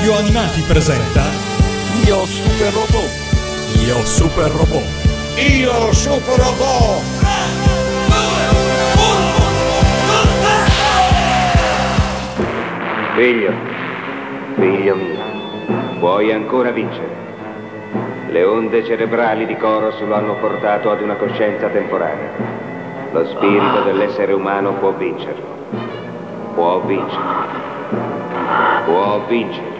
Radio Animati presenta Io Super Robot. Io Super Robot. Io Super Robot. Figlio, figlio mio, puoi ancora vincere. Le onde cerebrali di Coros lo hanno portato ad una coscienza temporanea. Lo spirito dell'essere umano può vincerlo. Può vincere. Può vincere.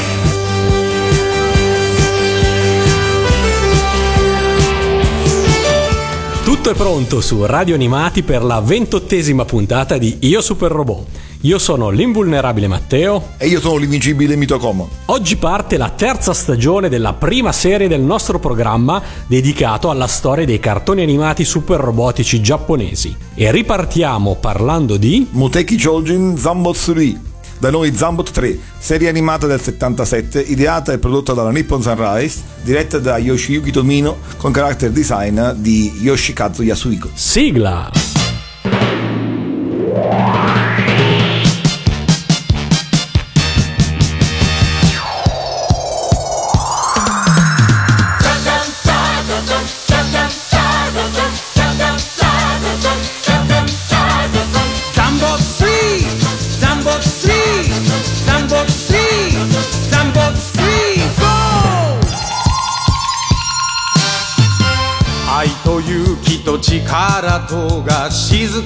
Tutto è pronto su Radio Animati per la ventottesima puntata di Io Super Robot. Io sono l'invulnerabile Matteo. E io sono l'invincibile Mitocomo. Oggi parte la terza stagione della prima serie del nostro programma dedicato alla storia dei cartoni animati super robotici giapponesi. E ripartiamo parlando di... Muteki Chojin Zambot 3. Da noi Zambot 3, serie animata del 77, ideata e prodotta dalla Nippon Sunrise, diretta da Yoshiyuki Tomino con character design di Yoshikazu Yasuhiko. Sigla!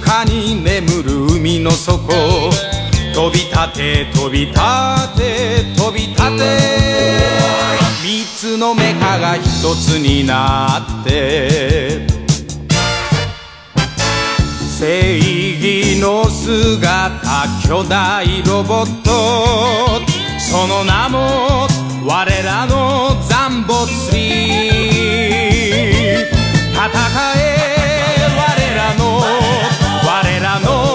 かに眠る海の底。飛び立て飛び立て飛び立て。三つのメカが一つになって。正義の姿巨大ロボット。その名も我らのザンボツリー戦え。verano.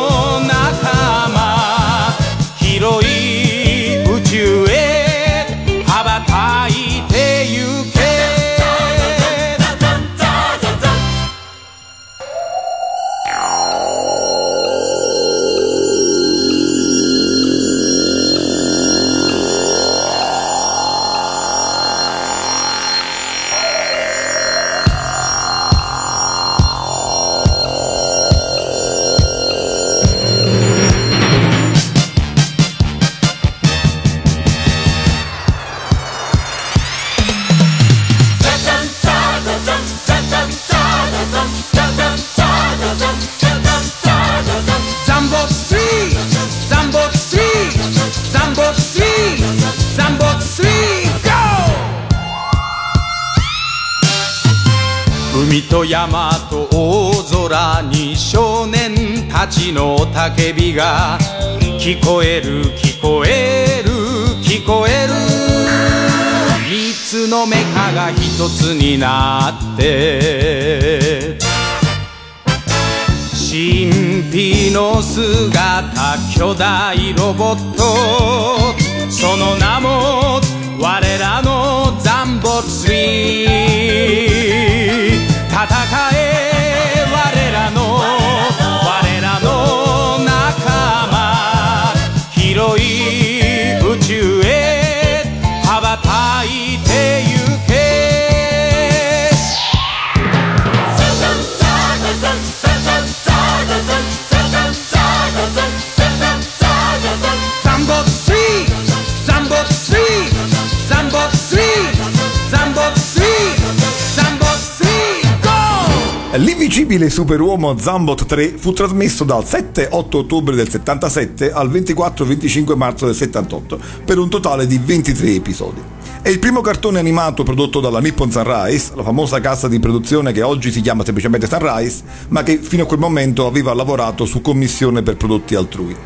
L'invincibile superuomo Zambot 3 fu trasmesso dal 7-8 ottobre del 77 al 24-25 marzo del 78 per un totale di 23 episodi. È il primo cartone animato prodotto dalla Nippon Sunrise, la famosa casa di produzione che oggi si chiama semplicemente Sunrise, ma che fino a quel momento aveva lavorato su commissione per prodotti altrui.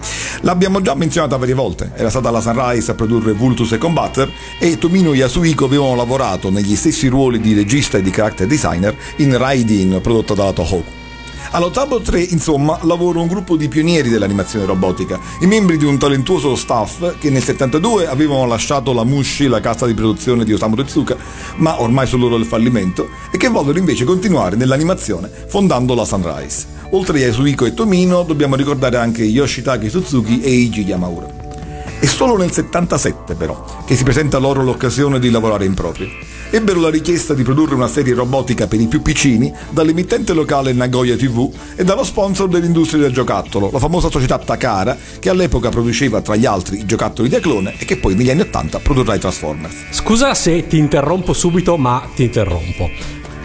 L'abbiamo già menzionata varie volte, era stata la Sunrise a produrre Vultus e Combatter e Tomino Yasuhiko avevano lavorato negli stessi ruoli di regista e di character designer in Raidin prodotta dalla Tohoku. Allo Tabo 3, insomma, lavora un gruppo di pionieri dell'animazione robotica, i membri di un talentuoso staff che nel 72 avevano lasciato la Mushi, la casa di produzione di Osamu Tezuka, ma ormai sull'oro del fallimento, e che vollero invece continuare nell'animazione fondando la Sunrise. Oltre a Yasuhiko e Tomino, dobbiamo ricordare anche Yoshitake Suzuki e Eiji Yamaura. È solo nel 77 però che si presenta loro l'occasione di lavorare in proprio. Ebbero la richiesta di produrre una serie robotica per i più piccini dall'emittente locale Nagoya TV e dallo sponsor dell'industria del giocattolo, la famosa società Takara, che all'epoca produceva tra gli altri i giocattoli di clone e che poi negli anni 80 produrrà i Transformers. Scusa se ti interrompo subito, ma ti interrompo.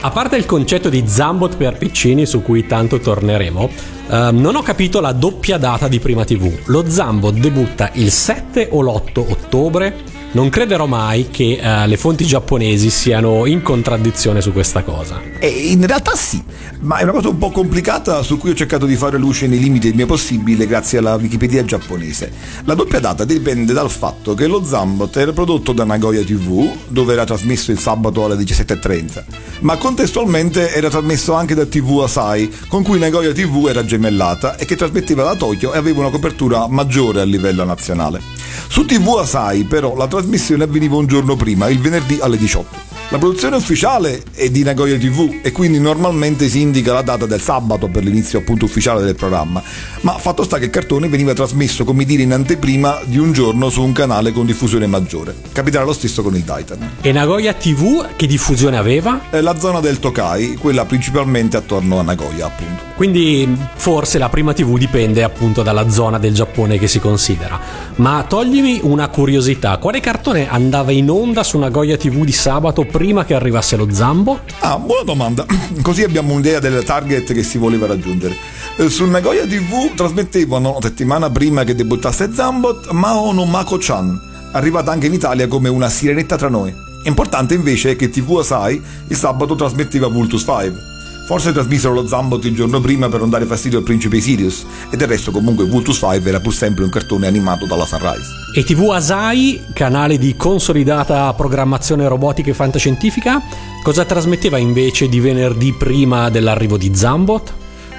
A parte il concetto di Zambot per piccini su cui tanto torneremo, eh, non ho capito la doppia data di Prima TV. Lo Zambot debutta il 7 o l'8 ottobre? Non crederò mai che eh, le fonti giapponesi siano in contraddizione su questa cosa. E in realtà sì, ma è una cosa un po' complicata su cui ho cercato di fare luce nei limiti del mio possibile grazie alla Wikipedia giapponese. La doppia data dipende dal fatto che lo Zambot era prodotto da Nagoya TV, dove era trasmesso il sabato alle 17.30, ma contestualmente era trasmesso anche da TV Asai, con cui Nagoya TV era gemellata e che trasmetteva da Tokyo e aveva una copertura maggiore a livello nazionale. Su TV Asai però la trasmissione avveniva un giorno prima, il venerdì alle 18. La produzione ufficiale è di Nagoya TV e quindi normalmente si indica la data del sabato per l'inizio appunto ufficiale del programma, ma fatto sta che il cartone veniva trasmesso come dire in anteprima di un giorno su un canale con diffusione maggiore. Capiterà lo stesso con il Titan. E Nagoya TV che diffusione aveva? È la zona del Tokai, quella principalmente attorno a Nagoya appunto. Quindi forse la prima TV dipende appunto dalla zona del Giappone che si considera. Ma toglimi una curiosità, quale cartone andava in onda su Nagoya TV di sabato prima che arrivasse lo Zambo? Ah, buona domanda. Così abbiamo un'idea del target che si voleva raggiungere. Eh, Su Nagoya TV trasmettevano settimana prima che debuttasse Zambot Mao no Mako-chan, arrivata anche in Italia come una sirenetta tra noi. Importante invece è che TV Asai il sabato trasmetteva Vultus 5. Forse trasmisero lo Zambot il giorno prima per non dare fastidio al principe Sirius, e del resto comunque Vultus 5 era pur sempre un cartone animato dalla Sunrise. E TV Asai, canale di consolidata programmazione robotica e fantascientifica, cosa trasmetteva invece di venerdì prima dell'arrivo di Zambot?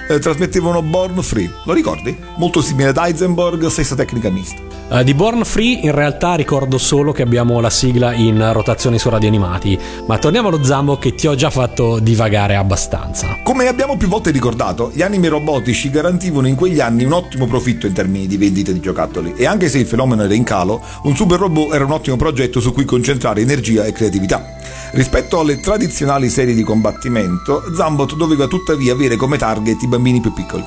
Eh, trasmettevano Born Free, lo ricordi? Molto simile ad Heisenberg, stessa tecnica mista. Eh, di Born Free in realtà ricordo solo che abbiamo la sigla in rotazione su radio animati, ma torniamo allo Zambo che ti ho già fatto divagare abbastanza. Come abbiamo più volte ricordato, gli anime robotici garantivano in quegli anni un ottimo profitto in termini di vendite di giocattoli e anche se il fenomeno era in calo, un super robot era un ottimo progetto su cui concentrare energia e creatività. Rispetto alle tradizionali serie di combattimento, Zambot doveva tuttavia avere come target i bambini più piccoli.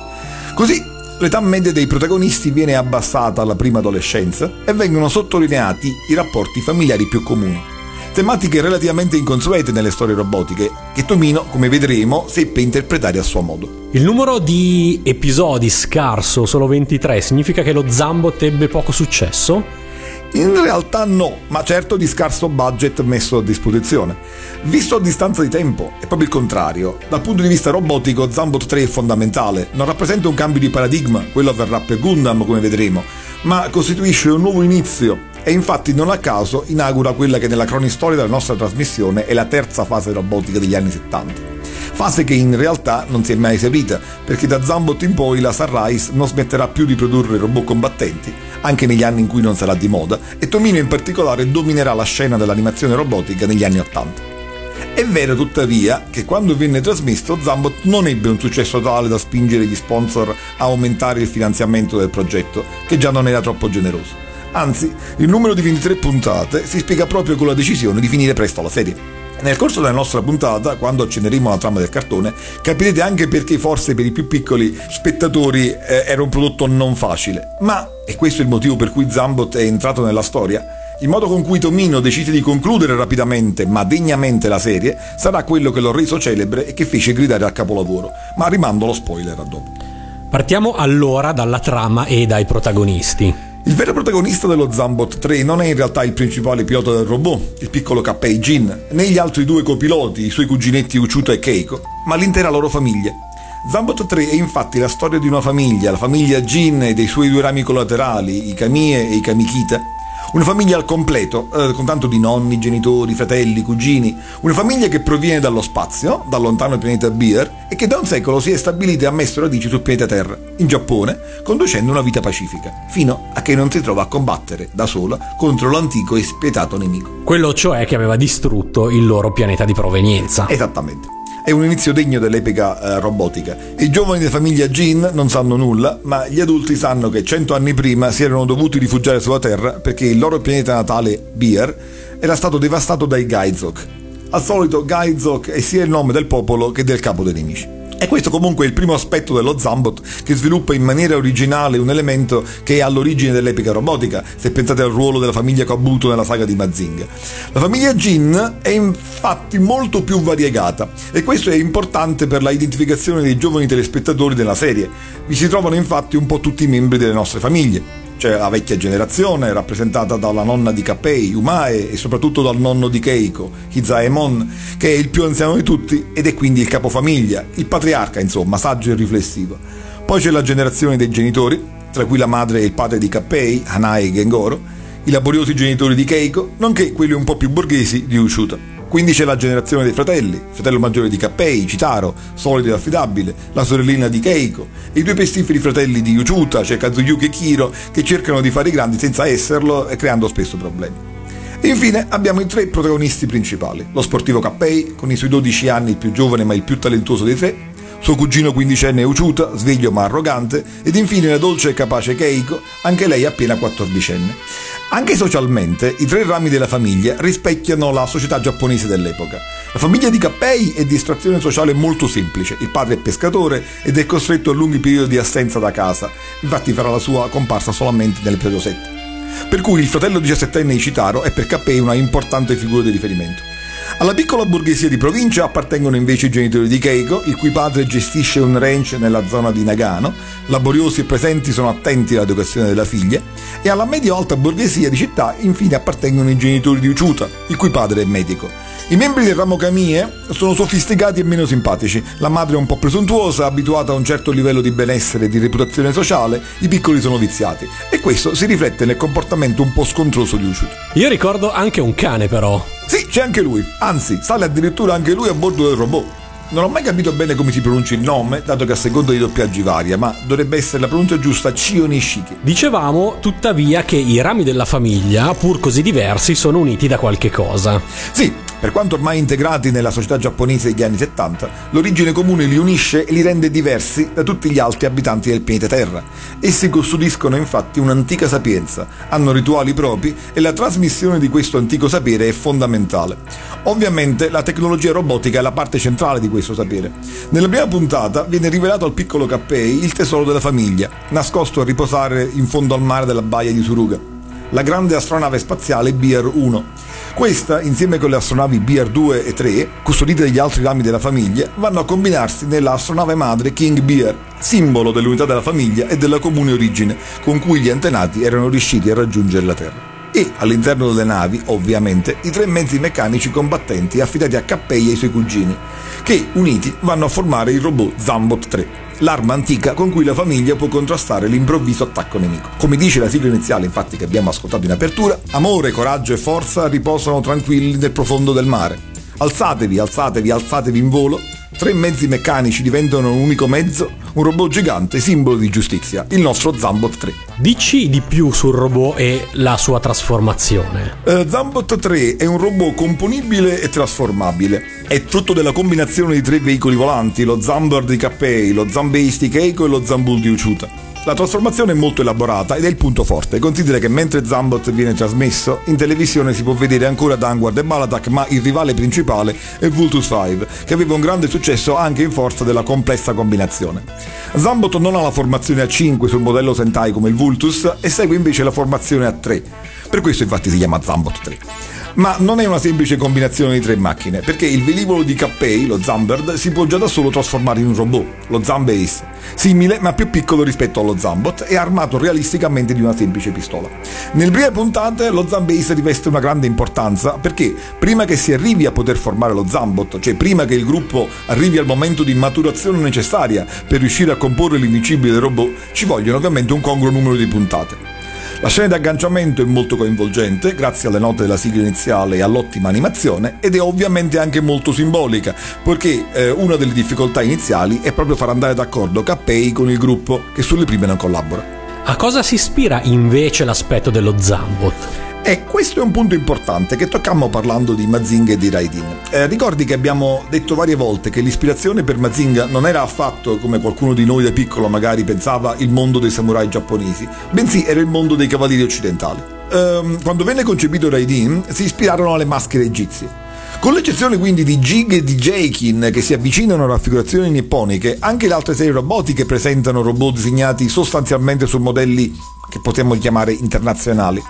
Così l'età media dei protagonisti viene abbassata alla prima adolescenza e vengono sottolineati i rapporti familiari più comuni. Tematiche relativamente inconsuete nelle storie robotiche, che Tomino, come vedremo, seppe interpretare a suo modo. Il numero di episodi scarso, solo 23, significa che lo Zambot ebbe poco successo? In realtà no, ma certo di scarso budget messo a disposizione. Visto a distanza di tempo, è proprio il contrario. Dal punto di vista robotico, Zambot 3 è fondamentale. Non rappresenta un cambio di paradigma, quello avverrà per Gundam, come vedremo, ma costituisce un nuovo inizio e infatti non a caso inaugura quella che nella cronistoria della nostra trasmissione è la terza fase robotica degli anni 70. Fase che in realtà non si è mai esaurita, perché da Zambot in poi la Sunrise non smetterà più di produrre robot combattenti, anche negli anni in cui non sarà di moda, e Tomino in particolare dominerà la scena dell'animazione robotica negli anni 80. È vero tuttavia che quando venne trasmesso Zambot non ebbe un successo tale da spingere gli sponsor a aumentare il finanziamento del progetto, che già non era troppo generoso. Anzi, il numero di 23 puntate si spiega proprio con la decisione di finire presto la serie. Nel corso della nostra puntata, quando accenneremo la trama del cartone, capirete anche perché forse per i più piccoli spettatori eh, era un prodotto non facile. Ma, e questo è il motivo per cui Zambot è entrato nella storia, il modo con cui Tomino decise di concludere rapidamente ma degnamente la serie sarà quello che l'ho reso celebre e che fece gridare al capolavoro, ma rimando lo spoiler a dopo. Partiamo allora dalla trama e dai protagonisti. Il vero protagonista dello Zambot 3 non è in realtà il principale pilota del robot, il piccolo Kappei Jin, né gli altri due copiloti, i suoi cuginetti Uchuta e Keiko, ma l'intera loro famiglia. Zambot 3 è infatti la storia di una famiglia, la famiglia Jin e dei suoi due rami collaterali, i Kamie e i Kamikita, Una famiglia al completo, eh, con tanto di nonni, genitori, fratelli, cugini. Una famiglia che proviene dallo spazio, dal lontano pianeta Beer, e che da un secolo si è stabilita e ha messo radici sul pianeta Terra, in Giappone, conducendo una vita pacifica, fino a che non si trova a combattere da sola contro l'antico e spietato nemico. Quello cioè che aveva distrutto il loro pianeta di provenienza. Esattamente. È un inizio degno dell'epica eh, robotica. I giovani della famiglia Jean non sanno nulla, ma gli adulti sanno che cento anni prima si erano dovuti rifugiare sulla Terra perché il loro pianeta natale, Beer, era stato devastato dai Gaizok. Al solito Gaizok è sia il nome del popolo che del capo dei nemici. E questo comunque è il primo aspetto dello Zambot che sviluppa in maniera originale un elemento che è all'origine dell'epica robotica, se pensate al ruolo della famiglia Kabuto nella saga di Mazinga. La famiglia Jin è infatti molto più variegata e questo è importante per la identificazione dei giovani telespettatori della serie. Vi si trovano infatti un po' tutti i membri delle nostre famiglie c'è la vecchia generazione rappresentata dalla nonna di Kapei, Umae e soprattutto dal nonno di Keiko, Hizaemon, che è il più anziano di tutti ed è quindi il capofamiglia, il patriarca insomma, saggio e riflessivo. Poi c'è la generazione dei genitori, tra cui la madre e il padre di Kappei, Hanae e Gengoro, i laboriosi genitori di Keiko, nonché quelli un po' più borghesi di Ushuta. Quindi c'è la generazione dei fratelli, fratello maggiore di Kappei, Chitaro, solido e affidabile, la sorellina di Keiko, e i due pestiferi fratelli di Uchuta, cioè Kazuyuki e Kiro, che cercano di fare i grandi senza esserlo e creando spesso problemi. Infine abbiamo i tre protagonisti principali, lo sportivo Kappei, con i suoi 12 anni il più giovane ma il più talentuoso dei tre, suo cugino quindicenne Uchuta, sveglio ma arrogante, ed infine la dolce e capace Keiko, anche lei appena quattordicenne. Anche socialmente, i tre rami della famiglia rispecchiano la società giapponese dell'epoca. La famiglia di Kappei è di estrazione sociale molto semplice. Il padre è pescatore ed è costretto a lunghi periodi di assenza da casa. Infatti farà la sua comparsa solamente nell'episodio 7. Per cui il fratello 17enne Ichitaro è per Kappei una importante figura di riferimento. Alla piccola borghesia di provincia appartengono invece i genitori di Keiko, il cui padre gestisce un ranch nella zona di Nagano, laboriosi e presenti sono attenti all'educazione della figlia, e alla medio-alta borghesia di città infine appartengono i genitori di Uchuta, il cui padre è medico. I membri del ramo Kamiye sono sofisticati e meno simpatici, la madre è un po' presuntuosa, abituata a un certo livello di benessere e di reputazione sociale, i piccoli sono viziati, e questo si riflette nel comportamento un po' scontroso di Uchuta. Io ricordo anche un cane però. Sì, c'è anche lui, anzi, sale addirittura anche lui a bordo del robot. Non ho mai capito bene come si pronuncia il nome, dato che a seconda dei doppiaggi varia, ma dovrebbe essere la pronuncia giusta Chio Nishiki. Dicevamo tuttavia che i rami della famiglia, pur così diversi, sono uniti da qualche cosa. Sì, per quanto ormai integrati nella società giapponese degli anni 70, l'origine comune li unisce e li rende diversi da tutti gli altri abitanti del pianeta Terra. Essi custodiscono infatti un'antica sapienza, hanno rituali propri e la trasmissione di questo antico sapere è fondamentale. Ovviamente la tecnologia robotica è la parte centrale di questo sapere. Nella prima puntata viene rivelato al piccolo Kappei il tesoro della famiglia, nascosto a riposare in fondo al mare della baia di Suruga, la grande astronave spaziale Beer 1 questa, insieme con le astronavi BR2 e 3, custodite dagli altri rami della famiglia, vanno a combinarsi nella astronave madre King Beer, simbolo dell'unità della famiglia e della comune origine con cui gli antenati erano riusciti a raggiungere la Terra. E all'interno delle navi, ovviamente, i tre mezzi meccanici combattenti affidati a Cappei e ai suoi cugini, che uniti vanno a formare il robot Zambot 3 l'arma antica con cui la famiglia può contrastare l'improvviso attacco nemico. Come dice la sigla iniziale, infatti, che abbiamo ascoltato in apertura, amore, coraggio e forza riposano tranquilli nel profondo del mare. Alzatevi, alzatevi, alzatevi in volo. Tre mezzi meccanici diventano un unico mezzo, un robot gigante, simbolo di giustizia, il nostro Zambot 3. Dici di più sul robot e la sua trasformazione. Uh, Zambot 3 è un robot componibile e trasformabile. È frutto della combinazione di tre veicoli volanti, lo Zambird di Kappei, lo Zambeist di Keiko e lo Zambul di Uchuta. La trasformazione è molto elaborata ed è il punto forte. Considera che mentre Zambot viene trasmesso, in televisione si può vedere ancora Danguard e Balatak, ma il rivale principale è Vultus 5, che aveva un grande successo anche in forza della complessa combinazione. Zambot non ha la formazione a 5 sul modello Sentai come il Vultus e segue invece la formazione a 3. Per questo infatti si chiama Zambot 3. Ma non è una semplice combinazione di tre macchine, perché il velivolo di Kappei, lo Zambird, si può già da solo trasformare in un robot, lo Zambace, simile ma più piccolo rispetto allo Zambot e armato realisticamente di una semplice pistola. Nelle prime puntate lo Zambace riveste una grande importanza perché prima che si arrivi a poter formare lo Zambot, cioè prima che il gruppo arrivi al momento di maturazione necessaria per riuscire a comporre l'invincibile robot, ci vogliono ovviamente un congruo numero di puntate. La scena di agganciamento è molto coinvolgente, grazie alle note della sigla iniziale e all'ottima animazione, ed è ovviamente anche molto simbolica, poiché eh, una delle difficoltà iniziali è proprio far andare d'accordo Kappei con il gruppo, che sulle prime non collabora. A cosa si ispira invece l'aspetto dello Zambot? E questo è un punto importante che toccammo parlando di Mazinga e di Raidin. Eh, ricordi che abbiamo detto varie volte che l'ispirazione per Mazinga non era affatto, come qualcuno di noi da piccolo magari pensava, il mondo dei samurai giapponesi, bensì era il mondo dei cavalieri occidentali. Ehm, quando venne concepito Raidin si ispirarono alle maschere egizie. Con l'eccezione quindi di Jig e di Jaikin che si avvicinano a raffigurazioni nipponiche, anche le altre serie robotiche presentano robot disegnati sostanzialmente su modelli che potremmo chiamare internazionali.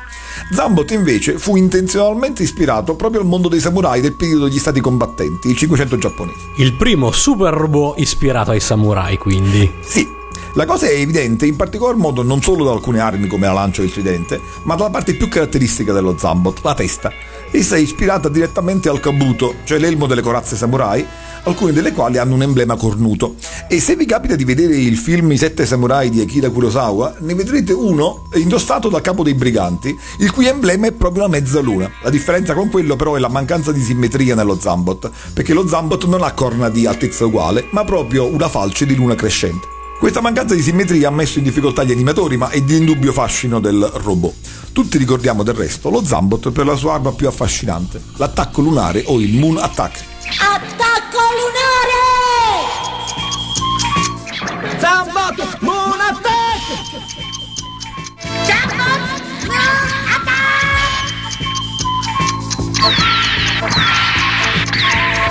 Zambot invece fu intenzionalmente ispirato proprio al mondo dei samurai del periodo degli stati combattenti, il 500 giapponese. Il primo super robot ispirato ai samurai, quindi. Sì, la cosa è evidente in particolar modo non solo da alcune armi come la lancia e il tridente, ma dalla parte più caratteristica dello Zambot, la testa. Essa è ispirata direttamente al kabuto, cioè l'elmo delle corazze samurai, alcune delle quali hanno un emblema cornuto. E se vi capita di vedere il film I sette samurai di Akira Kurosawa, ne vedrete uno indossato dal capo dei briganti, il cui emblema è proprio la mezzaluna. La differenza con quello però è la mancanza di simmetria nello Zambot, perché lo Zambot non ha corna di altezza uguale, ma proprio una falce di luna crescente. Questa mancanza di simmetria ha messo in difficoltà gli animatori, ma è di indubbio fascino del robot. Tutti ricordiamo del resto lo Zambot per la sua arma più affascinante, l'attacco lunare o il Moon Attack. Attacco lunare! Zambot Moon Attack! Jumbo! Moon attack!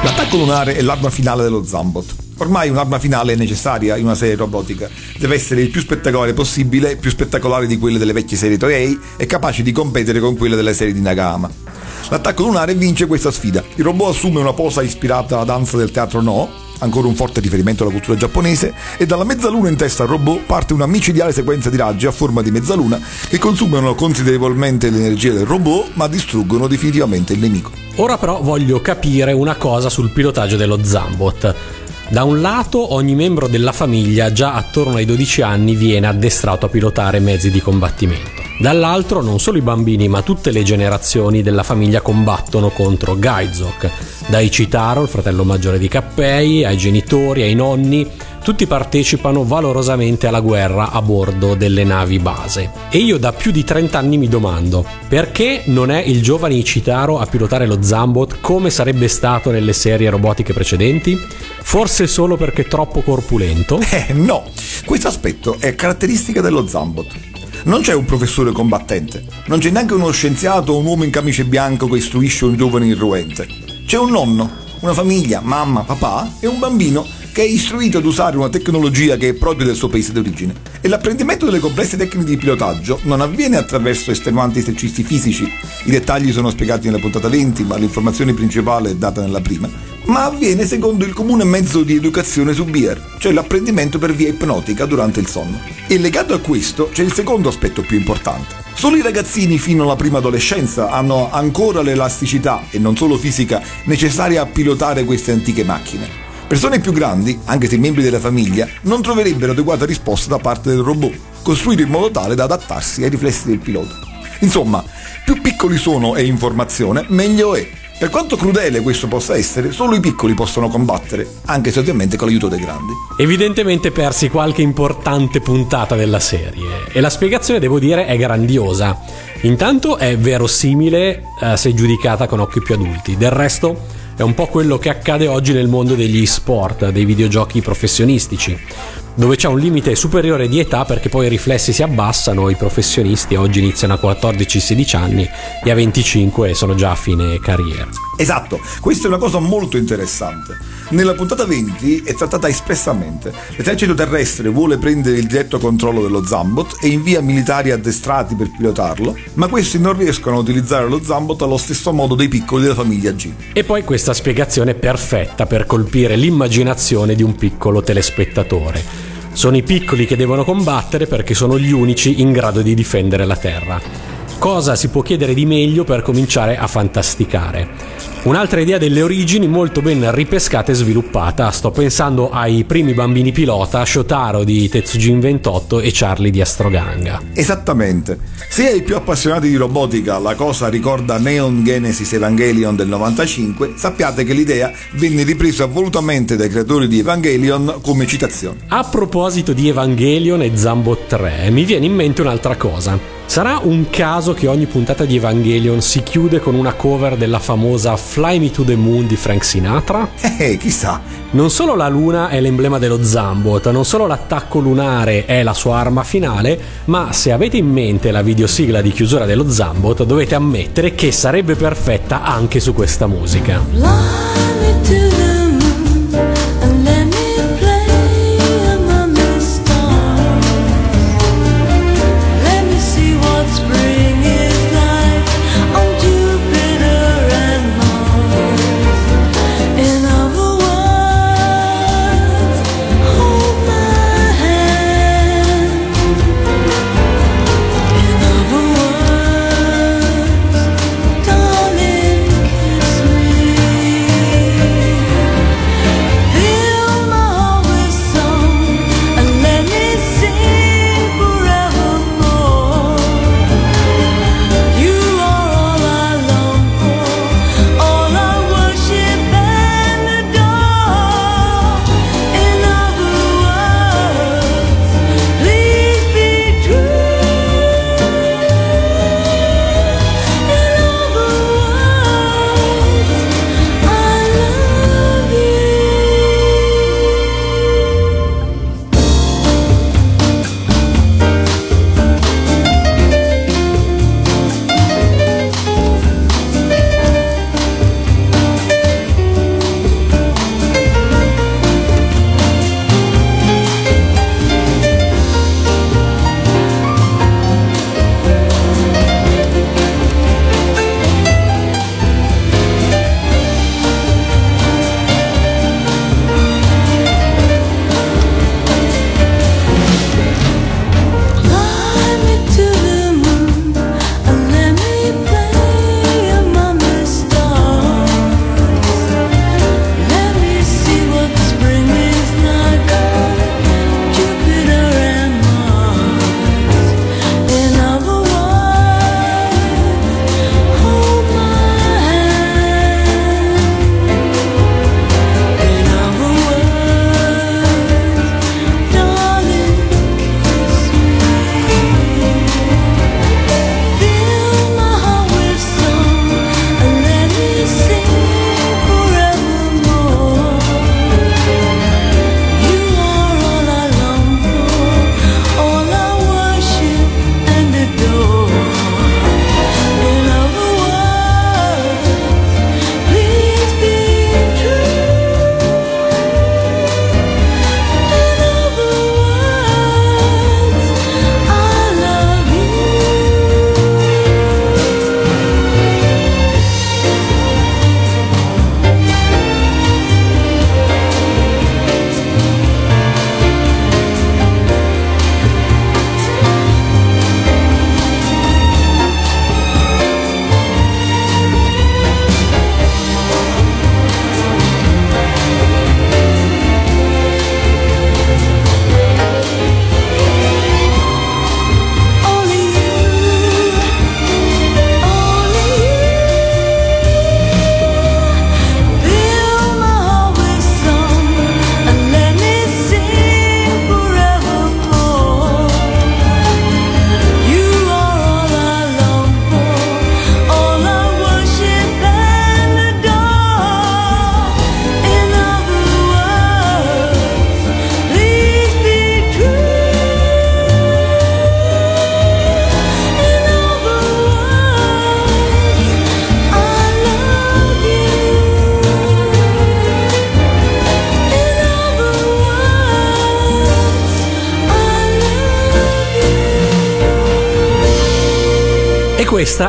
L'attacco lunare è l'arma finale dello Zambot. Ormai un'arma finale è necessaria in una serie robotica. Deve essere il più spettacolare possibile, più spettacolare di quelle delle vecchie serie Toei e capace di competere con quelle delle serie di Nagama. L'attacco lunare vince questa sfida. Il robot assume una posa ispirata alla danza del teatro No, ancora un forte riferimento alla cultura giapponese, e dalla mezzaluna in testa al robot parte una micidiale sequenza di raggi a forma di mezzaluna che consumano considerevolmente l'energia del robot ma distruggono definitivamente il nemico. Ora però voglio capire una cosa sul pilotaggio dello Zambot. Da un lato ogni membro della famiglia già attorno ai 12 anni viene addestrato a pilotare mezzi di combattimento. Dall'altro non solo i bambini ma tutte le generazioni della famiglia combattono contro Gaizok, da Ichitaro, il fratello maggiore di Kappei, ai genitori, ai nonni, tutti partecipano valorosamente alla guerra a bordo delle navi base. E io da più di 30 anni mi domando, perché non è il giovane Ichitaro a pilotare lo Zambot come sarebbe stato nelle serie robotiche precedenti? Forse solo perché troppo corpulento? Eh no, questo aspetto è caratteristica dello Zambot. Non c'è un professore combattente, non c'è neanche uno scienziato o un uomo in camice bianco che istruisce un giovane irruente. C'è un nonno, una famiglia, mamma, papà e un bambino che è istruito ad usare una tecnologia che è propria del suo paese d'origine. E l'apprendimento delle complesse tecniche di pilotaggio non avviene attraverso estenuanti esercizi fisici, i dettagli sono spiegati nella puntata 20, ma l'informazione principale è data nella prima, ma avviene secondo il comune mezzo di educazione su Beer, cioè l'apprendimento per via ipnotica durante il sonno. E legato a questo c'è il secondo aspetto più importante. Solo i ragazzini fino alla prima adolescenza hanno ancora l'elasticità, e non solo fisica, necessaria a pilotare queste antiche macchine. Persone più grandi, anche se membri della famiglia, non troverebbero adeguata risposta da parte del robot, costruito in modo tale da adattarsi ai riflessi del pilota. Insomma, più piccoli sono e informazione, meglio è. Per quanto crudele questo possa essere, solo i piccoli possono combattere, anche se ovviamente con l'aiuto dei grandi. Evidentemente persi qualche importante puntata della serie e la spiegazione devo dire è grandiosa. Intanto è verosimile eh, se giudicata con occhi più adulti, del resto è un po' quello che accade oggi nel mondo degli sport, dei videogiochi professionistici, dove c'è un limite superiore di età perché poi i riflessi si abbassano, i professionisti oggi iniziano a 14-16 anni e a 25 sono già a fine carriera. Esatto, questa è una cosa molto interessante. Nella puntata 20 è trattata espressamente. L'esercito terrestre vuole prendere il diretto controllo dello Zambot e invia militari addestrati per pilotarlo, ma questi non riescono a utilizzare lo Zambot allo stesso modo dei piccoli della famiglia G. E poi questa spiegazione è perfetta per colpire l'immaginazione di un piccolo telespettatore. Sono i piccoli che devono combattere perché sono gli unici in grado di difendere la Terra. Cosa si può chiedere di meglio per cominciare a fantasticare? Un'altra idea delle origini molto ben ripescata e sviluppata. Sto pensando ai primi bambini pilota, Shotaro di Tetsujin 28 e Charlie di Astroganga. Esattamente. Se ai più appassionati di robotica la cosa ricorda Neon Genesis Evangelion del 95, sappiate che l'idea venne ripresa volutamente dai creatori di Evangelion come citazione. A proposito di Evangelion e Zambot 3, mi viene in mente un'altra cosa. Sarà un caso che ogni puntata di Evangelion si chiude con una cover della famosa Fly Me to the Moon di Frank Sinatra? Eh, chissà. Non solo la luna è l'emblema dello Zambot, non solo l'attacco lunare è la sua arma finale, ma se avete in mente la videosigla di chiusura dello Zambot dovete ammettere che sarebbe perfetta anche su questa musica. Fly me to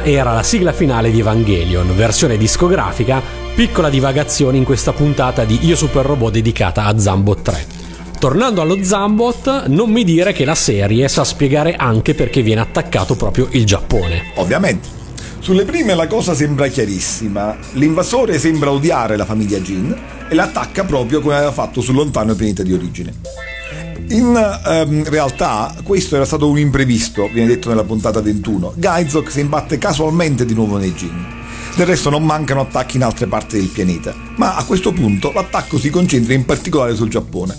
era la sigla finale di Evangelion, versione discografica, piccola divagazione in questa puntata di Io Super Robot dedicata a Zambot 3. Tornando allo Zambot, non mi dire che la serie sa spiegare anche perché viene attaccato proprio il Giappone. Ovviamente. Sulle prime la cosa sembra chiarissima. L'invasore sembra odiare la famiglia Jin e l'attacca proprio come aveva fatto sul lontano pianeta di origine. In ehm, realtà questo era stato un imprevisto, viene detto nella puntata 21. Gaizok si imbatte casualmente di nuovo nei Jin. Del resto non mancano attacchi in altre parti del pianeta, ma a questo punto l'attacco si concentra in particolare sul Giappone.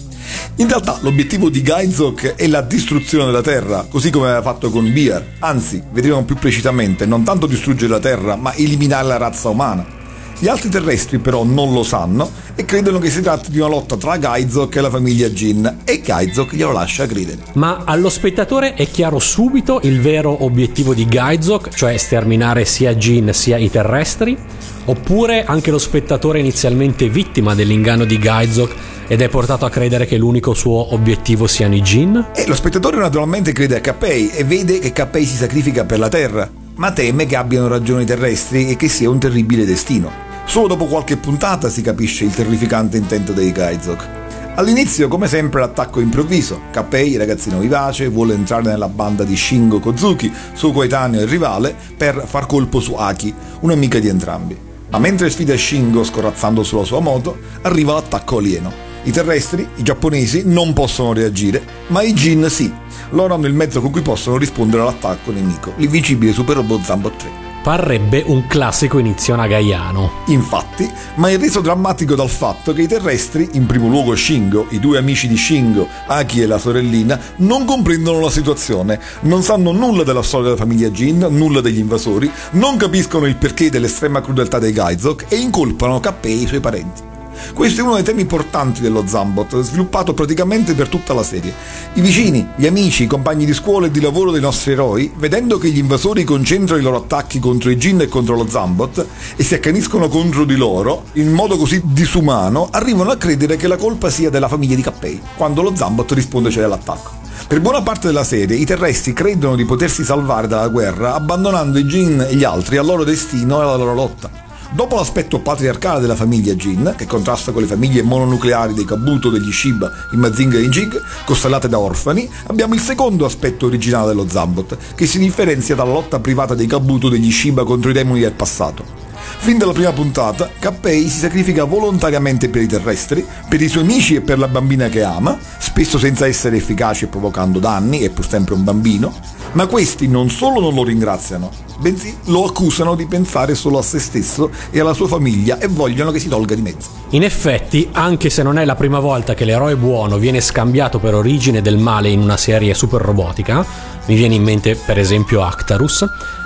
In realtà l'obiettivo di Gaizok è la distruzione della Terra, così come aveva fatto con Beer, anzi, vedremo più precisamente, non tanto distruggere la Terra, ma eliminare la razza umana. Gli altri terrestri però non lo sanno e credono che si tratti di una lotta tra Gaizok e la famiglia Jin e Gaizok glielo lascia credere. Ma allo spettatore è chiaro subito il vero obiettivo di Gaizok, cioè sterminare sia Jin sia i terrestri? Oppure anche lo spettatore è inizialmente vittima dell'inganno di Gaizok ed è portato a credere che l'unico suo obiettivo siano i Jin? E lo spettatore naturalmente crede a Kappei e vede che Kappei si sacrifica per la Terra, ma teme che abbiano ragioni i terrestri e che sia un terribile destino. Solo dopo qualche puntata si capisce il terrificante intento dei Gaizok. All'inizio, come sempre, l'attacco è improvviso. Kappei, ragazzino vivace, vuole entrare nella banda di Shingo Kozuki, suo coetaneo e rivale, per far colpo su Aki, un'amica di entrambi. Ma mentre sfida Shingo scorazzando sulla sua moto, arriva l'attacco alieno. I terrestri, i giapponesi, non possono reagire, ma i Jin sì. Loro hanno il mezzo con cui possono rispondere all'attacco nemico, l'invincibile super robot Zambot 3. Parrebbe un classico inizio nagaiano. Infatti, ma è reso drammatico dal fatto che i terrestri, in primo luogo Shingo, i due amici di Shingo, Aki e la sorellina, non comprendono la situazione, non sanno nulla della storia della famiglia Jin, nulla degli invasori, non capiscono il perché dell'estrema crudeltà dei Gaizok e incolpano Kappei e i suoi parenti. Questo è uno dei temi portanti dello Zambot, sviluppato praticamente per tutta la serie. I vicini, gli amici, i compagni di scuola e di lavoro dei nostri eroi, vedendo che gli invasori concentrano i loro attacchi contro i Jin e contro lo Zambot e si accaniscono contro di loro in modo così disumano, arrivano a credere che la colpa sia della famiglia di Kappei, quando lo Zambot risponde c'è all'attacco. Per buona parte della serie i terrestri credono di potersi salvare dalla guerra abbandonando i Jin e gli altri al loro destino e alla loro lotta. Dopo l'aspetto patriarcale della famiglia Jin, che contrasta con le famiglie mononucleari dei Kabuto, degli Shiba, i Mazinga e i Jig, costellate da orfani, abbiamo il secondo aspetto originale dello Zambot, che si differenzia dalla lotta privata dei Kabuto degli Shiba contro i demoni del passato. Fin dalla prima puntata, Kappei si sacrifica volontariamente per i terrestri, per i suoi amici e per la bambina che ama, spesso senza essere efficace provocando danni, è pur sempre un bambino, ma questi non solo non lo ringraziano, bensì lo accusano di pensare solo a se stesso e alla sua famiglia e vogliono che si tolga di mezzo. In effetti, anche se non è la prima volta che l'eroe buono viene scambiato per origine del male in una serie super robotica, mi viene in mente per esempio Actarus,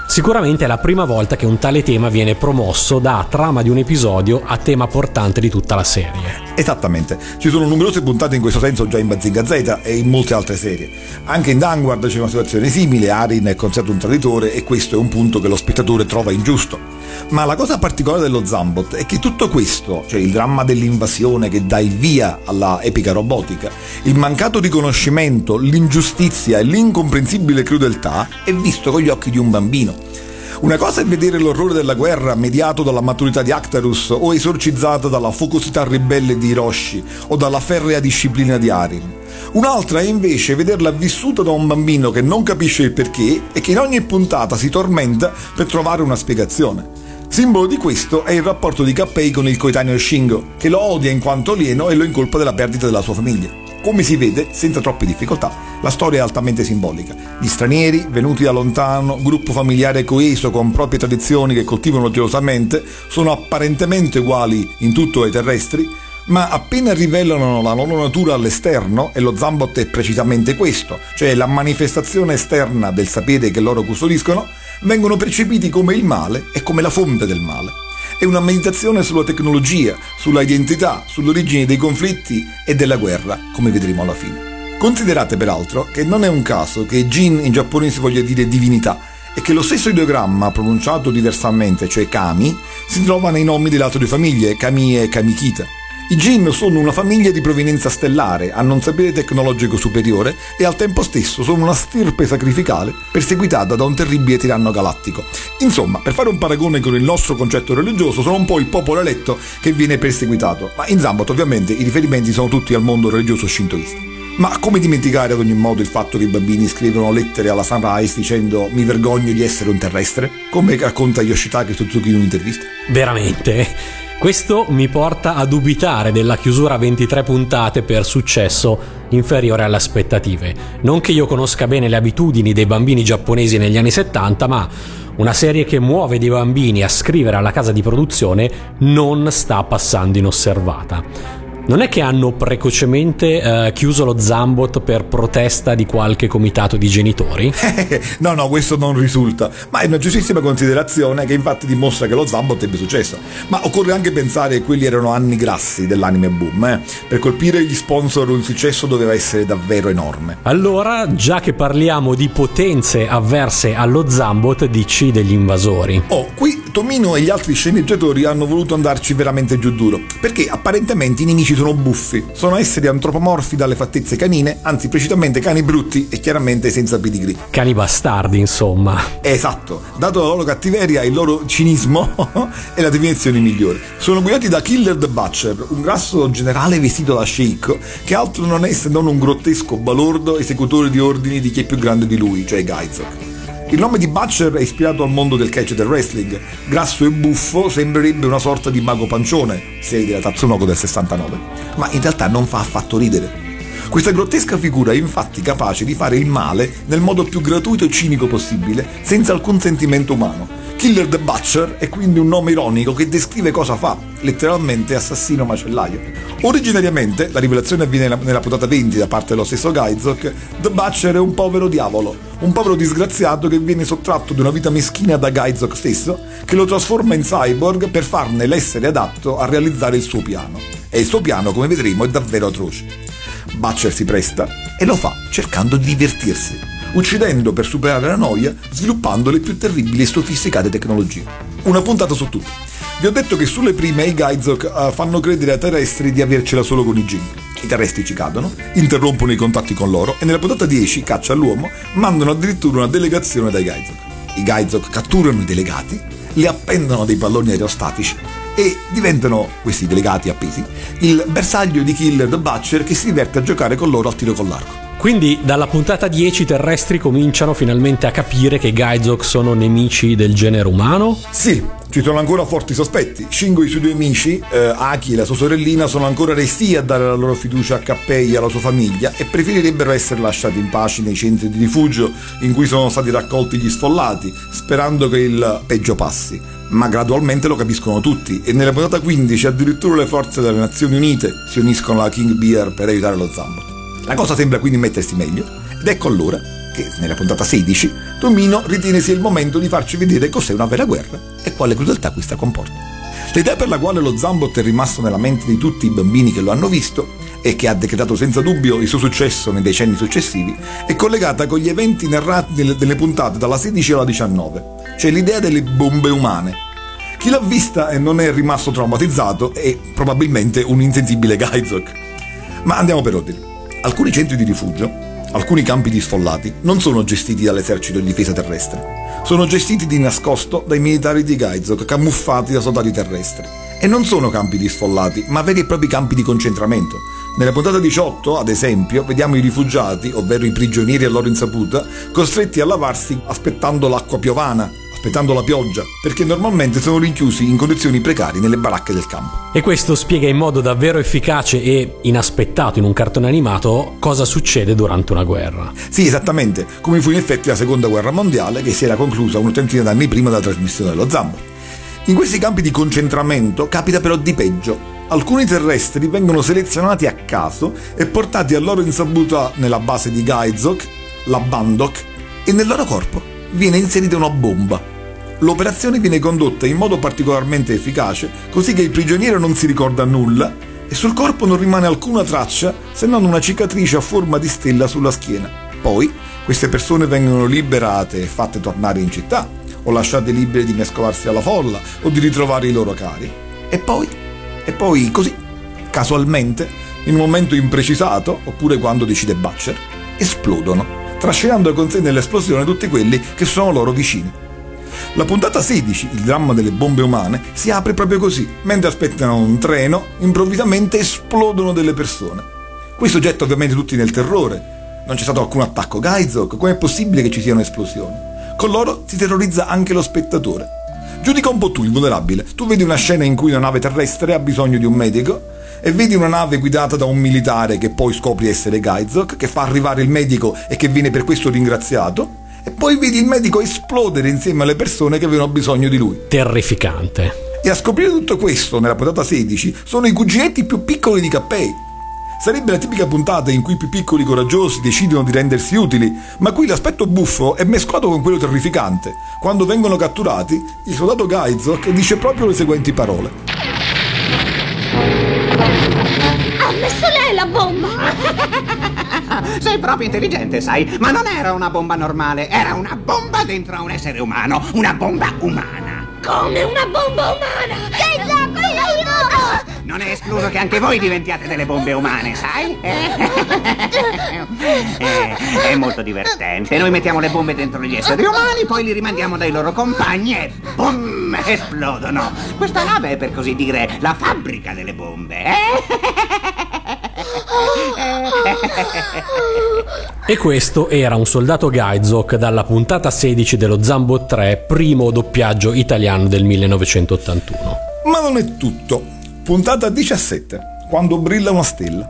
Sicuramente è la prima volta che un tale tema viene promosso da trama di un episodio a tema portante di tutta la serie. Esattamente, ci sono numerose puntate in questo senso già in Bazinga Z e in molte altre serie. Anche in Danguard c'è una situazione simile, Arin è considerato un traditore e questo è un punto che lo spettatore trova ingiusto. Ma la cosa particolare dello Zambot è che tutto questo, cioè il dramma dell'invasione che dà il via alla epica robotica, il mancato riconoscimento, l'ingiustizia e l'incomprensibile crudeltà, è visto con gli occhi di un bambino. Una cosa è vedere l'orrore della guerra mediato dalla maturità di Actarus o esorcizzato dalla focosità ribelle di Hiroshi o dalla ferrea disciplina di Arin. Un'altra è invece vederla vissuta da un bambino che non capisce il perché e che in ogni puntata si tormenta per trovare una spiegazione. Simbolo di questo è il rapporto di Kappei con il coetaneo Shingo, che lo odia in quanto alieno e lo incolpa della perdita della sua famiglia. Come si vede, senza troppe difficoltà, la storia è altamente simbolica. Gli stranieri, venuti da lontano, gruppo familiare coeso con proprie tradizioni che coltivano gelosamente, sono apparentemente uguali in tutto ai terrestri, ma appena rivelano la loro natura all'esterno, e lo Zambot è precisamente questo, cioè la manifestazione esterna del sapere che loro custodiscono, vengono percepiti come il male e come la fonte del male. È una meditazione sulla tecnologia, sulla identità, sull'origine dei conflitti e della guerra, come vedremo alla fine. Considerate peraltro che non è un caso che Jin in giapponese voglia dire divinità e che lo stesso ideogramma pronunciato diversamente, cioè Kami, si trova nei nomi delle altre due famiglie, Kami e Kamikita. I Jin sono una famiglia di provenienza stellare, hanno un sapere tecnologico superiore e al tempo stesso sono una stirpe sacrificale perseguitata da un terribile tiranno galattico. Insomma, per fare un paragone con il nostro concetto religioso, sono un po' il popolo eletto che viene perseguitato, ma in Zambot ovviamente i riferimenti sono tutti al mondo religioso shintoista. Ma come dimenticare ad ogni modo il fatto che i bambini scrivono lettere alla Sunrise dicendo mi vergogno di essere un terrestre? Come racconta Yoshitake Suzuki in un'intervista? Veramente. Questo mi porta a dubitare della chiusura a 23 puntate per successo inferiore alle aspettative. Non che io conosca bene le abitudini dei bambini giapponesi negli anni 70, ma una serie che muove dei bambini a scrivere alla casa di produzione non sta passando inosservata. Non è che hanno precocemente eh, chiuso lo Zambot per protesta di qualche comitato di genitori? no, no, questo non risulta, ma è una giustissima considerazione che infatti dimostra che lo Zambot ebbe successo. Ma occorre anche pensare che quelli erano anni grassi dell'anime boom, eh? Per colpire gli sponsor un successo doveva essere davvero enorme. Allora, già che parliamo di potenze avverse allo Zambot, dici degli invasori. Oh, qui Tomino e gli altri sceneggiatori hanno voluto andarci veramente giù duro, perché apparentemente i nemici sono buffi, sono esseri antropomorfi dalle fattezze canine, anzi precisamente cani brutti e chiaramente senza pedigree. Cani bastardi, insomma. Esatto, dato la loro cattiveria e il loro cinismo, è la definizione migliore. Sono guidati da Killer the Butcher, un grasso generale vestito da sceicco, che altro non è se non un grottesco balordo esecutore di ordini di chi è più grande di lui, cioè Gaizok. Il nome di Butcher è ispirato al mondo del catch e del wrestling. Grasso e buffo sembrerebbe una sorta di mago pancione, serie della Tatsunoko del 69, ma in realtà non fa affatto ridere. Questa grottesca figura è infatti capace di fare il male nel modo più gratuito e cinico possibile, senza alcun sentimento umano. Killer the Butcher è quindi un nome ironico che descrive cosa fa, letteralmente assassino macellaio. Originariamente, la rivelazione avviene nella, puntata 20 da parte dello stesso Gaizok, The Butcher è un povero diavolo, un povero disgraziato che viene sottratto di una vita meschina da Gaizok stesso, che lo trasforma in cyborg per farne l'essere adatto a realizzare il suo piano. E il suo piano, come vedremo, è davvero atroce. Butcher si presta e lo fa cercando di divertirsi, uccidendo per superare la noia, sviluppando le più terribili e sofisticate tecnologie. Una puntata su tutte. Vi ho detto che sulle prime i Gaizok uh, fanno credere ai terrestri di avercela solo con i Jin. I terrestri ci cadono, interrompono i contatti con loro e nella puntata 10, caccia all'uomo, mandano addirittura una delegazione dai Gaizok. I Gaizok catturano i delegati, li appendono dei palloni aerostatici e diventano, questi delegati appesi, il bersaglio di Killer the Butcher che si diverte a giocare con loro al tiro con l'arco. Quindi dalla puntata 10 i terrestri cominciano finalmente a capire che Gaizok sono nemici del genere umano? Sì, ci sono ancora forti sospetti. Shingo e i suoi due amici, eh, Aki e la sua sorellina, sono ancora resti a dare la loro fiducia a Kappei e alla sua famiglia e preferirebbero essere lasciati in pace nei centri di rifugio in cui sono stati raccolti gli sfollati, sperando che il peggio passi. Ma gradualmente lo capiscono tutti e nella puntata 15 addirittura le forze delle Nazioni Unite si uniscono alla King Bear per aiutare lo Zambot. La cosa sembra quindi mettersi meglio ed ecco allora che nella puntata 16 Tomino ritiene sia il momento di farci vedere cos'è una vera guerra e quale crudeltà questa comporta. L'idea per la quale lo Zambot è rimasto nella mente di tutti i bambini che lo hanno visto e che ha decretato senza dubbio il suo successo nei decenni successivi è collegata con gli eventi narrati nelle, puntate dalla 16 alla 19, cioè l'idea delle bombe umane. Chi l'ha vista e non è rimasto traumatizzato è probabilmente un insensibile Gaizok. Ma andiamo per ordine. Alcuni centri di rifugio, alcuni campi di sfollati, non sono gestiti dall'esercito di difesa terrestre. Sono gestiti di nascosto dai militari di Gaizok, camuffati da soldati terrestri. E non sono campi di sfollati, ma veri e propri campi di concentramento. Nella puntata 18, ad esempio, vediamo i rifugiati, ovvero i prigionieri a loro insaputa, costretti a lavarsi aspettando l'acqua piovana, aspettando la pioggia, perché normalmente sono rinchiusi in condizioni precarie nelle baracche del campo. E questo spiega in modo davvero efficace e inaspettato in un cartone animato cosa succede durante una guerra. Sì, esattamente, come fu in effetti la seconda guerra mondiale che si era conclusa un'ottantina d'anni prima della trasmissione dello Zambo. In questi campi di concentramento capita però di peggio. Alcuni terrestri vengono selezionati a caso e portati a loro insaputa nella base di Gaizok, la Bandok, e nel loro corpo viene inserita una bomba. L'operazione viene condotta in modo particolarmente efficace, così che il prigioniero non si ricorda nulla e sul corpo non rimane alcuna traccia se non una cicatrice a forma di stella sulla schiena. Poi queste persone vengono liberate e fatte tornare in città, o lasciate libere di mescolarsi alla folla o di ritrovare i loro cari. E poi, e poi così, casualmente, in un momento imprecisato, oppure quando decide Butcher, esplodono, trascinando con sé nell'esplosione tutti quelli che sono loro vicini. La puntata 16, il dramma delle bombe umane, si apre proprio così. Mentre aspettano un treno, improvvisamente esplodono delle persone. Questo getta ovviamente tutti nel terrore. Non c'è stato alcun attacco Gaizok, com'è possibile che ci siano esplosioni? Con loro si terrorizza anche lo spettatore. Giudica un po' tu il vulnerabile. Tu vedi una scena in cui una nave terrestre ha bisogno di un medico e vedi una nave guidata da un militare che poi scopri essere Gaizok, che fa arrivare il medico e che viene per questo ringraziato, e poi vedi il medico esplodere insieme alle persone che avevano bisogno di lui. Terrificante. E a scoprire tutto questo nella puntata 16 sono i cuginetti più piccoli di Cappei. Sarebbe la tipica puntata in cui i più piccoli coraggiosi decidono di rendersi utili, ma qui l'aspetto buffo è mescolato con quello terrificante. Quando vengono catturati, il soldato Gaizok dice proprio le seguenti parole. Messo lei la bomba! Sei proprio intelligente, sai, ma non era una bomba normale, era una bomba dentro a un essere umano, una bomba umana. Come una bomba umana! Che! Non è escluso che anche voi diventiate delle bombe umane, sai? Eh, è molto divertente. Noi mettiamo le bombe dentro gli esseri umani, poi li rimandiamo dai loro compagni e boom, esplodono. Questa nave è per così dire la fabbrica delle bombe, eh? E questo era un soldato Gaizok dalla puntata 16 dello Zambot 3, primo doppiaggio italiano del 1981. Ma non è tutto. Puntata 17, quando brilla una stella.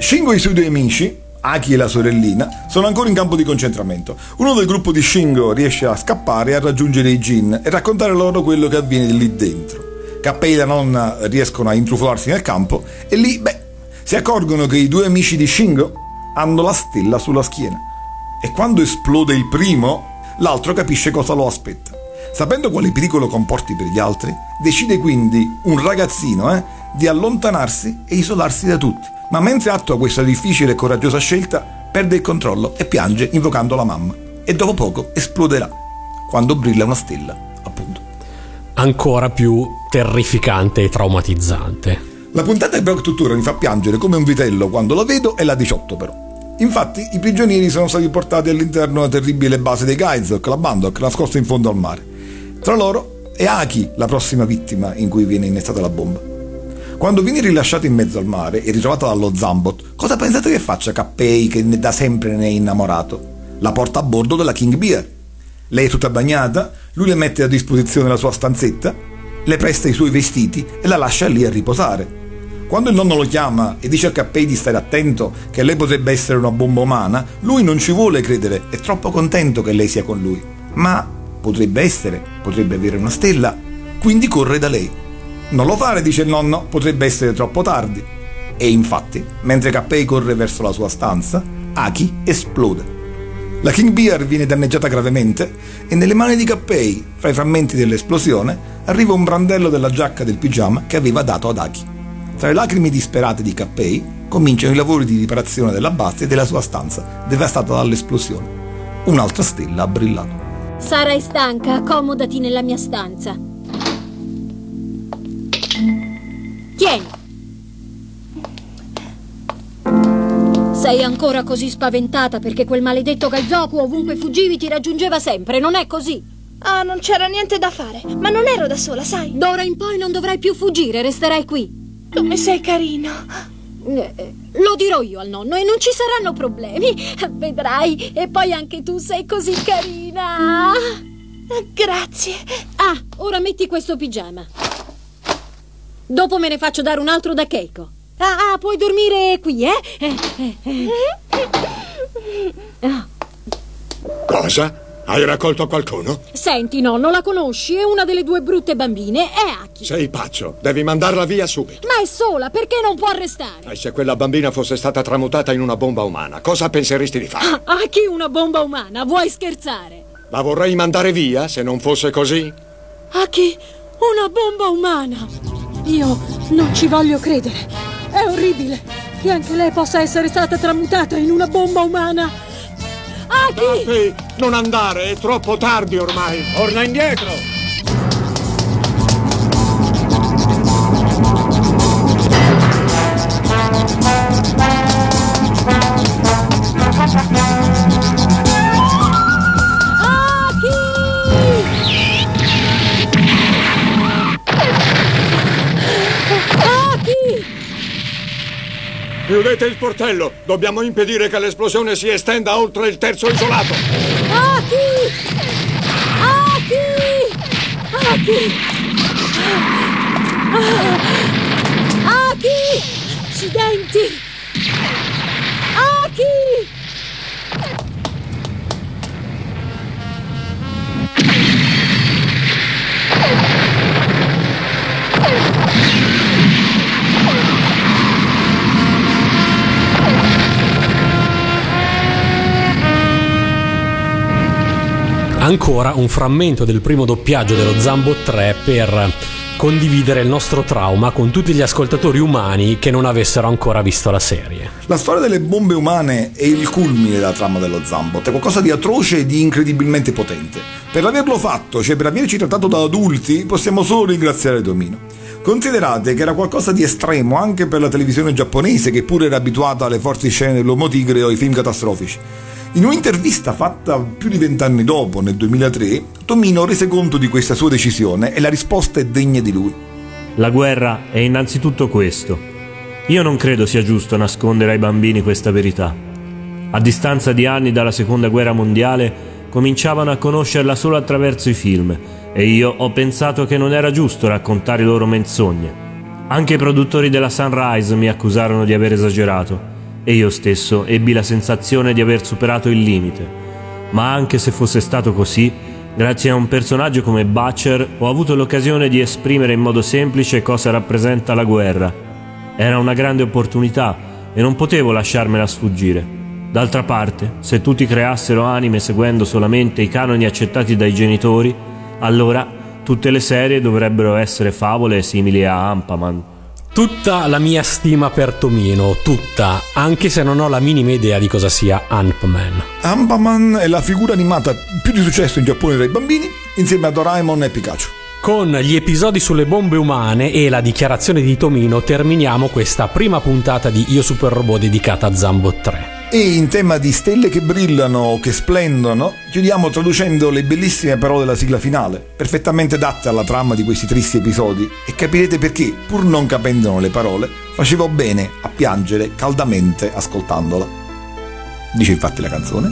Shingo e i suoi due amici, Aki e la sorellina, sono ancora in campo di concentramento. Uno del gruppo di Shingo riesce a scappare e a raggiungere i Jin e raccontare loro quello che avviene lì dentro. Kappei e la nonna riescono a intrufolarsi nel campo e lì, beh, si accorgono che i due amici di Shingo hanno la stella sulla schiena. E quando esplode il primo, l'altro capisce cosa lo aspetta. Sapendo quale pericolo comporti per gli altri, decide quindi un ragazzino eh, di allontanarsi e isolarsi da tutti. Ma mentre attua questa difficile e coraggiosa scelta, perde il controllo e piange invocando la mamma. E dopo poco esploderà, quando brilla una stella, appunto. Ancora più terrificante e traumatizzante. La puntata di Brock tuttora mi fa piangere come un vitello quando la vedo è la 18 però. Infatti i prigionieri sono stati portati all'interno della terribile base dei Gaizok, la Bandok, nascosta in fondo al mare. Tra loro è Aki la prossima vittima in cui viene innestata la bomba. Quando viene rilasciata in mezzo al mare e ritrovata dallo Zambot, cosa pensate che faccia Kappei che da sempre ne è innamorato? La porta a bordo della King Beer. Lei è tutta bagnata, lui le mette a disposizione la sua stanzetta, le presta i suoi vestiti e la lascia lì a riposare. Quando il nonno lo chiama e dice a Cappei di stare attento che lei potrebbe essere una bomba umana, lui non ci vuole credere, è troppo contento che lei sia con lui. Ma potrebbe essere, potrebbe avere una stella, quindi corre da lei. Non lo fare, dice il nonno, potrebbe essere troppo tardi. E infatti, mentre Cappei corre verso la sua stanza, Aki esplode. La King Beer viene danneggiata gravemente e nelle mani di Cappei, fra i frammenti dell'esplosione, arriva un brandello della giacca del pigiama che aveva dato ad Aki. Tra le lacrime disperate di Cappei cominciano i lavori di riparazione della base e della sua stanza, devastata dall'esplosione. Un'altra stella ha brillato. Sarai stanca, accomodati nella mia stanza. Tieni. Sei ancora così spaventata perché quel maledetto Gaizoku ovunque fuggivi ti raggiungeva sempre, non è così? Ah, non c'era niente da fare, ma non ero da sola, sai? D'ora in poi non dovrai più fuggire, resterai qui. Come sei carino. Eh, Lo dirò io al nonno e non ci saranno problemi. Vedrai. E poi anche tu sei così carina. Grazie. Ah, ora metti questo pigiama. Dopo me ne faccio dare un altro da Keiko. Ah, ah, puoi dormire qui, eh? Eh, eh, eh. Ah, Cosa? Hai raccolto qualcuno? Senti, nonno, la conosci? È una delle due brutte bambine. È Aki. Sei pazzo. Devi mandarla via subito. Ma è sola, perché non può arrestare? E se quella bambina fosse stata tramutata in una bomba umana, cosa penseresti di fare? Ah, Aki una bomba umana, vuoi scherzare? La vorrei mandare via se non fosse così? Aki, una bomba umana. Io non ci voglio credere. È orribile che anche lei possa essere stata tramutata in una bomba umana. Aki! Ehi, non andare, è troppo tardi ormai. Torna indietro. Chiudete il portello! Dobbiamo impedire che l'esplosione si estenda oltre il terzo isolato! Aki! Aki! Aki! Ah! Aki! Accidenti! Ancora un frammento del primo doppiaggio dello Zambo 3 per condividere il nostro trauma con tutti gli ascoltatori umani che non avessero ancora visto la serie. La storia delle bombe umane è il culmine della trama dello Zambot, è qualcosa di atroce e di incredibilmente potente. Per averlo fatto, cioè per averci trattato da adulti, possiamo solo ringraziare Domino. Considerate che era qualcosa di estremo anche per la televisione giapponese, che pure era abituata alle forti scene dell'uomo tigre o ai film catastrofici. In un'intervista fatta più di vent'anni dopo, nel 2003, Tomino rese conto di questa sua decisione e la risposta è degna di lui. La guerra è innanzitutto questo. Io non credo sia giusto nascondere ai bambini questa verità. A distanza di anni dalla seconda guerra mondiale cominciavano a conoscerla solo attraverso i film e io ho pensato che non era giusto raccontare loro menzogne. Anche i produttori della Sunrise mi accusarono di aver esagerato e io stesso ebbi la sensazione di aver superato il limite. Ma anche se fosse stato così, grazie a un personaggio come Butcher ho avuto l'occasione di esprimere in modo semplice cosa rappresenta la guerra. Era una grande opportunità e non potevo lasciarmela sfuggire. D'altra parte, se tutti creassero anime seguendo solamente i canoni accettati dai genitori, allora tutte le serie dovrebbero essere favole simili a Ampaman. Tutta la mia stima per Tomino, tutta, anche se non ho la minima idea di cosa sia Ant-Man. Ampaman è la figura animata più di successo in Giappone tra i bambini, insieme a Doraemon e Pikachu. Con gli episodi sulle bombe umane e la dichiarazione di Tomino terminiamo questa prima puntata di Io Super Robot dedicata a Zambo 3. E in tema di stelle che brillano che splendono, chiudiamo traducendo le bellissime parole della sigla finale, perfettamente adatte alla trama di questi tristi episodi, e capirete perché, pur non capendone le parole, facevo bene a piangere caldamente ascoltandola. Dice infatti la canzone,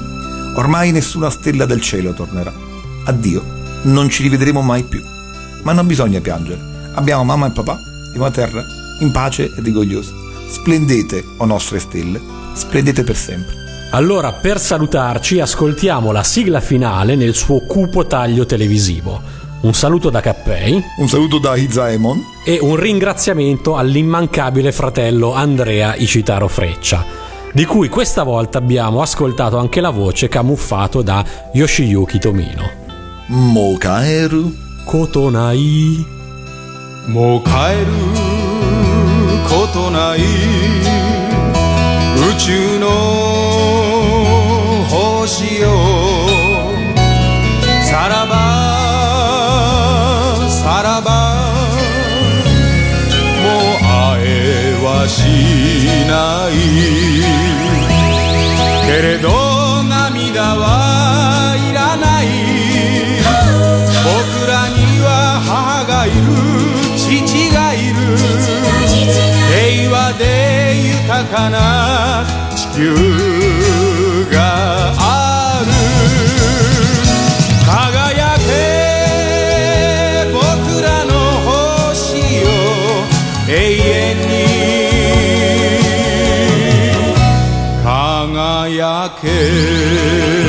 ormai nessuna stella del cielo tornerà. Addio, non ci rivedremo mai più. Ma non bisogna piangere, abbiamo mamma e papà, siamo a terra, in pace e rigogliosi. Splendete, o nostre stelle, splendete per sempre. Allora, per salutarci, ascoltiamo la sigla finale nel suo cupo taglio televisivo. Un saluto da Cappei. Un saluto da Izaemon. E un ringraziamento all'immancabile fratello Andrea Icitaro Freccia, di cui questa volta abbiamo ascoltato anche la voce camuffato da Yoshiyuki Tomino. Mokaeru Kotonai Mokaeru Kotonai 宙の星よさらばさらばもう会えはしない。けれど涙は豊かな地球がある輝け僕らの星よ永遠に輝け